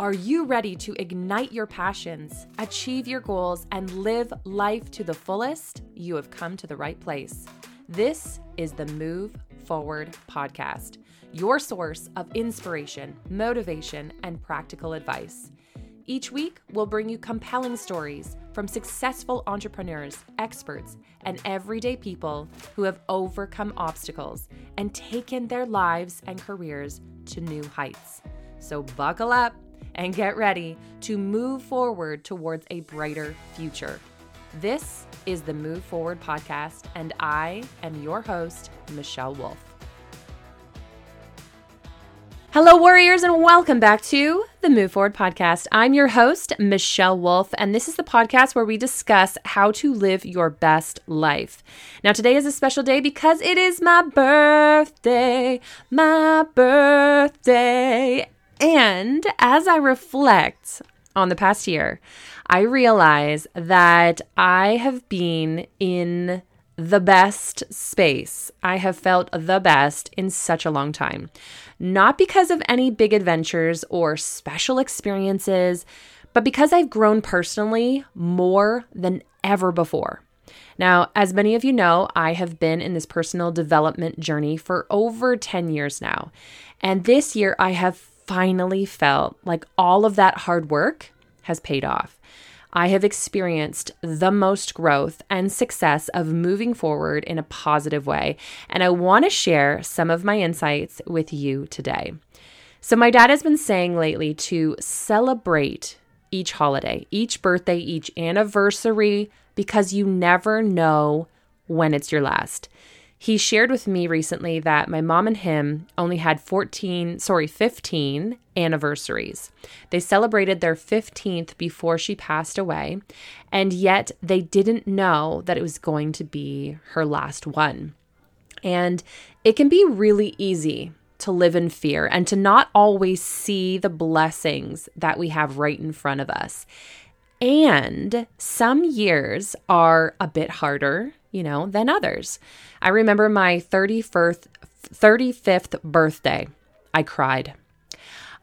Are you ready to ignite your passions, achieve your goals, and live life to the fullest? You have come to the right place. This is the Muve Forward podcast, your source of inspiration, motivation, and practical advice. Each week, we'll bring you compelling stories from successful entrepreneurs, experts, and everyday people who have overcome obstacles and taken their lives and careers to new heights. So, buckle up and get ready to move forward towards a brighter future. This is the Muve Forward podcast, and I am your host, Michelle Wolfe. Hello, warriors, and welcome back to the Muve Forward podcast. I'm your host, Michelle Wolfe, and this is the podcast where we discuss how to live your best life. Now, today is a special day because it is my birthday, my birthday. And as I reflect on the past year, I realize that I have been in the best space. I have felt the best in such a long time. Not because of any big adventures or special experiences, but because I've grown personally more than ever before. Now, as many of you know, I have been in this personal development journey for over 10 years now. And this year, I have finally felt like all of that hard work has paid off. I have experienced the most growth and success of moving forward in a positive way, and I want to share some of my insights with you today. So, my dad has been saying lately to celebrate each holiday, each birthday, each anniversary, because you never know when it's your last. He shared with me recently that my mom and him only had 14, sorry, 15 anniversaries. They celebrated their 15th before she passed away, and yet they didn't know that it was going to be her last one. And it can be really easy to live in fear and to not always see the blessings that we have right in front of us. And some years are a bit harder you know, than others. I remember my 31st 35th birthday. I cried.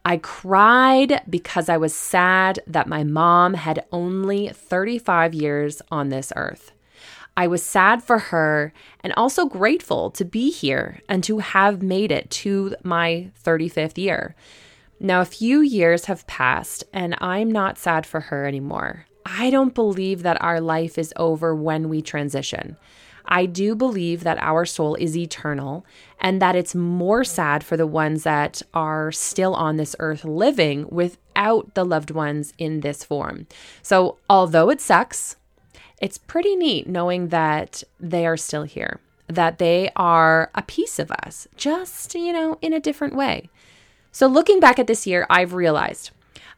I cried because I was sad that my mom had only 35 years on this earth. I was sad for her and also grateful to be here and to have made it to my 35th year. Now, a few years have passed and I'm not sad for her anymore. I don't believe that our life is over when we transition. I do believe that our soul is eternal and that it's more sad for the ones that are still on this earth living without the loved ones in this form. So, although it sucks, it's pretty neat knowing that they are still here, that they are a piece of us, just, you know, in a different way. So, looking back at this year, I've realized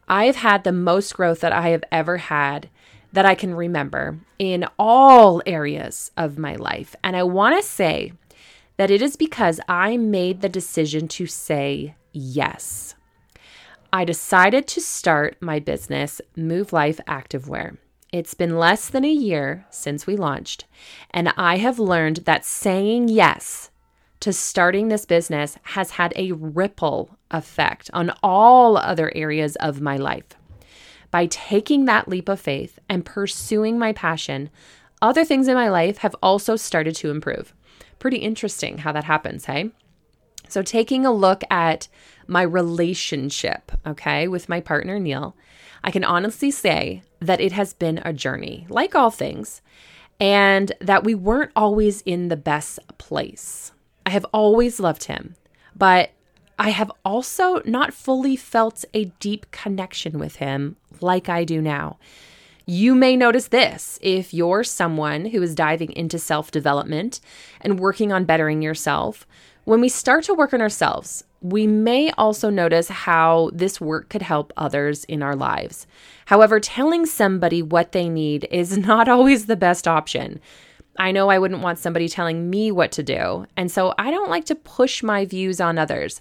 I've had the most growth that I have ever had that I can remember in all areas of my life. And I want to say that it is because I made the decision to say yes. I decided to start my business, Muve Life Activewear. It's been less than a year since we launched, and I have learned that saying yes to starting this business has had a ripple effect on all other areas of my life. By taking that leap of faith and pursuing my passion, other things in my life have also started to improve. Pretty interesting how that happens, hey? So, taking a look at my relationship, okay, with my partner, Neil, I can honestly say that it has been a journey, like all things, and that we weren't always in the best place. I have always loved him, but I have also not fully felt a deep connection with him like I do now. You may notice this if you're someone who is diving into self development and working on bettering yourself. When we start to work on ourselves, we may also notice how this work could help others in our lives. However, telling somebody what they need is not always the best option. I know I wouldn't want somebody telling me what to do, and so I don't like to push my views on others.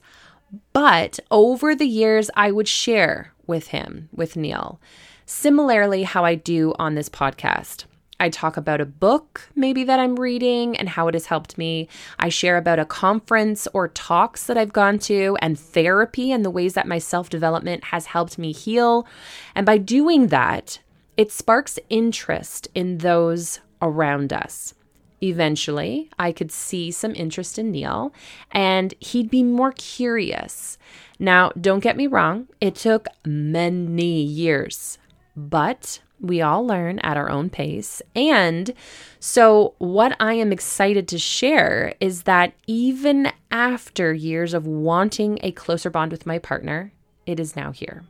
But over the years, I would share with him, with Neil, similarly, how I do on this podcast. I talk about a book maybe that I'm reading and how it has helped me. I share about a conference or talks that I've gone to and therapy and the ways that my self development has helped me heal. And by doing that, it sparks interest in those around us. Eventually, I could see some interest in Neil and he'd be more curious. Now, don't get me wrong, it took many years, but we all learn at our own pace. And so, what I am excited to share is that even after years of wanting a closer bond with my partner, it is now here.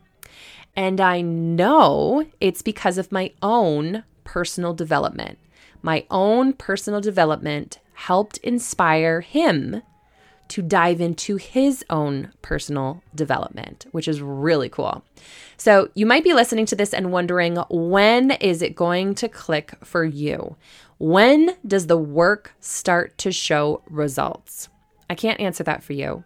And I know it's because of my own personal development. My own personal development helped inspire him to dive into his own personal development, which is really cool. So, you might be listening to this and wondering when is it going to click for you? When does the work start to show results? I can't answer that for you.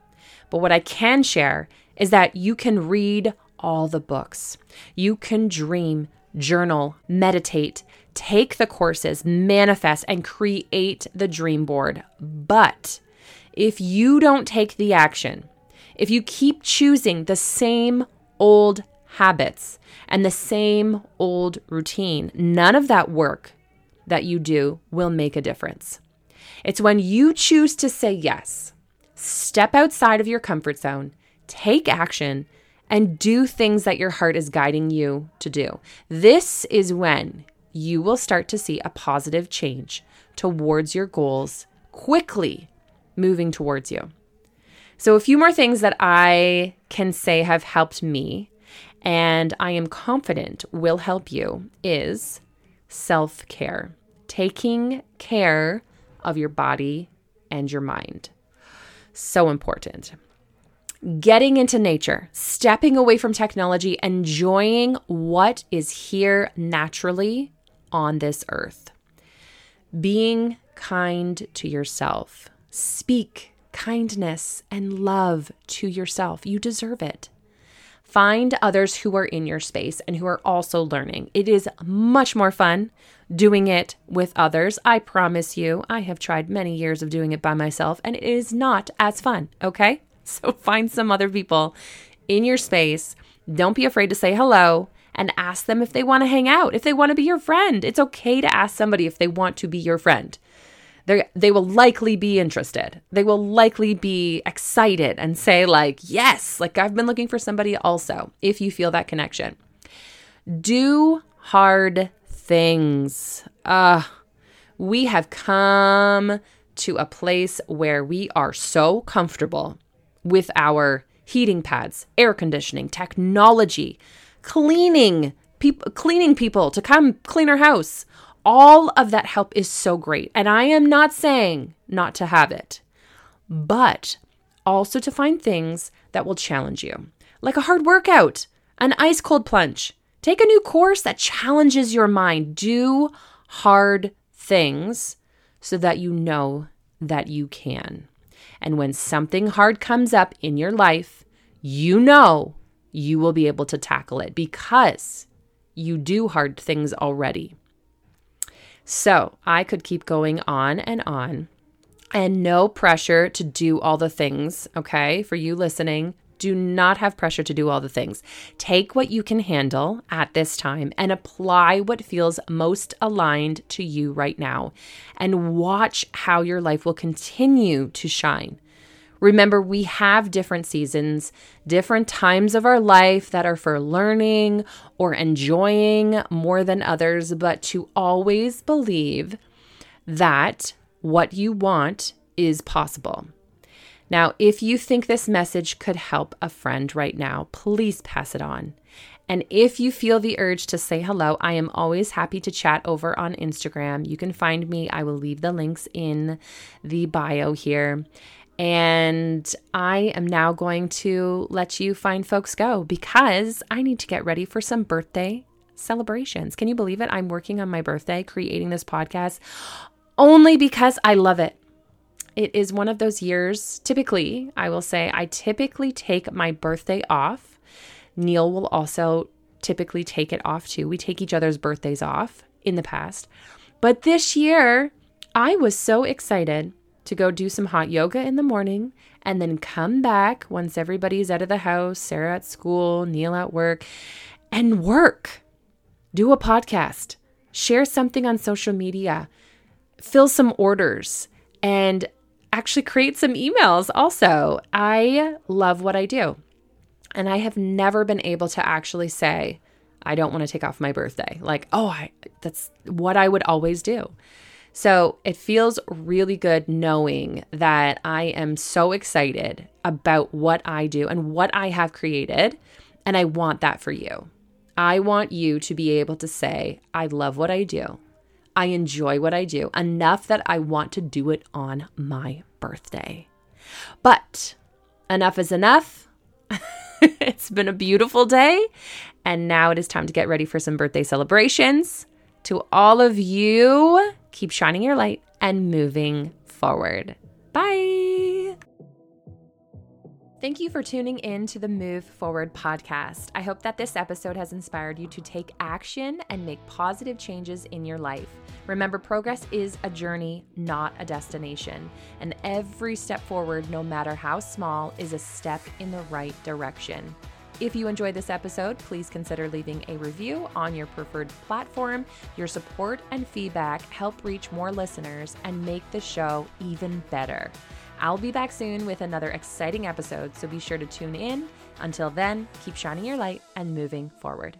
But what I can share is that you can read all the books. You can dream, journal, meditate, take the courses, manifest, and create the dream board. But if you don't take the action, if you keep choosing the same old habits and the same old routine, none of that work that you do will make a difference. It's when you choose to say yes, step outside of your comfort zone, take action, and do things that your heart is guiding you to do. This is when you will start to see a positive change towards your goals quickly moving towards you. So, a few more things that I can say have helped me and I am confident will help you is self care, taking care of your body and your mind. So important. Getting into nature, stepping away from technology, enjoying what is here naturally on this earth. Being kind to yourself, Speak kindness and love to yourself. You deserve it. Find others who are in your space and who are also learning. It is much more fun doing it with others. I promise you, I have tried many years of doing it by myself and it is not as fun, okay? So find some other people in your space. Don't be afraid to say hello and ask them if they want to hang out, if they want to be your friend. It's okay to ask somebody if they want to be your friend they they will likely be interested. They will likely be excited and say like, "Yes, like I've been looking for somebody also." If you feel that connection. Do hard things. Uh we have come to a place where we are so comfortable with our heating pads, air conditioning, technology, cleaning people cleaning people to come clean our house all of that help is so great. And I am not saying not to have it, but also to find things that will challenge you, like a hard workout, an ice cold plunge. Take a new course that challenges your mind. Do hard things so that you know that you can. And when something hard comes up in your life, you know you will be able to tackle it because you do hard things already. So I could keep going on and on. And no pressure to do all the things, okay? For you listening, do not have pressure to do all the things. Take what you can handle at this time and apply what feels most aligned to you right now. And watch how your life will continue to shine. Remember, we have different seasons, different times of our life that are for learning or enjoying more than others, but to always believe that what you want is possible. Now, if you think this message could help a friend right now, please pass it on. And if you feel the urge to say hello, I am always happy to chat over on Instagram. You can find me. I will leave the links in the bio here. And I am now going to let you find folks go because I need to get ready for some birthday celebrations. Can you believe it? I'm working on my birthday, creating this podcast only because I love it. It is one of those years, typically, I will say, I typically take my birthday off. Neil will also typically take it off too. We take each other's birthdays off in the past. But this year, I was so excited to go do some hot yoga in the morning and then come back once everybody's out of the house, Sarah at school, Neil at work, and work. Do a podcast, share something on social media, fill some orders, and actually create some emails also. I love what I do. And I have never been able to actually say, I don't want to take off my birthday. Like, oh, I, that's what I would always do. So it feels really good knowing that I am so excited about what I do and what I have created. And I want that for you. I want you to be able to say, I love what I do. I enjoy what I do enough that I want to do it on my birthday. But enough is enough. it's been a beautiful day. And now it is time to get ready for some birthday celebrations. To all of you, keep shining your light and moving forward. Bye. Thank you for tuning in to the Muve Forward podcast. I hope that this episode has inspired you to take action and make positive changes in your life. Remember, progress is a journey, not a destination. And every step forward, no matter how small, is a step in the right direction. If you enjoyed this episode, please consider leaving a review on your preferred platform. Your support and feedback help reach more listeners and make the show even better. I'll be back soon with another exciting episode, so be sure to tune in. Until then, keep shining your light and moving forward.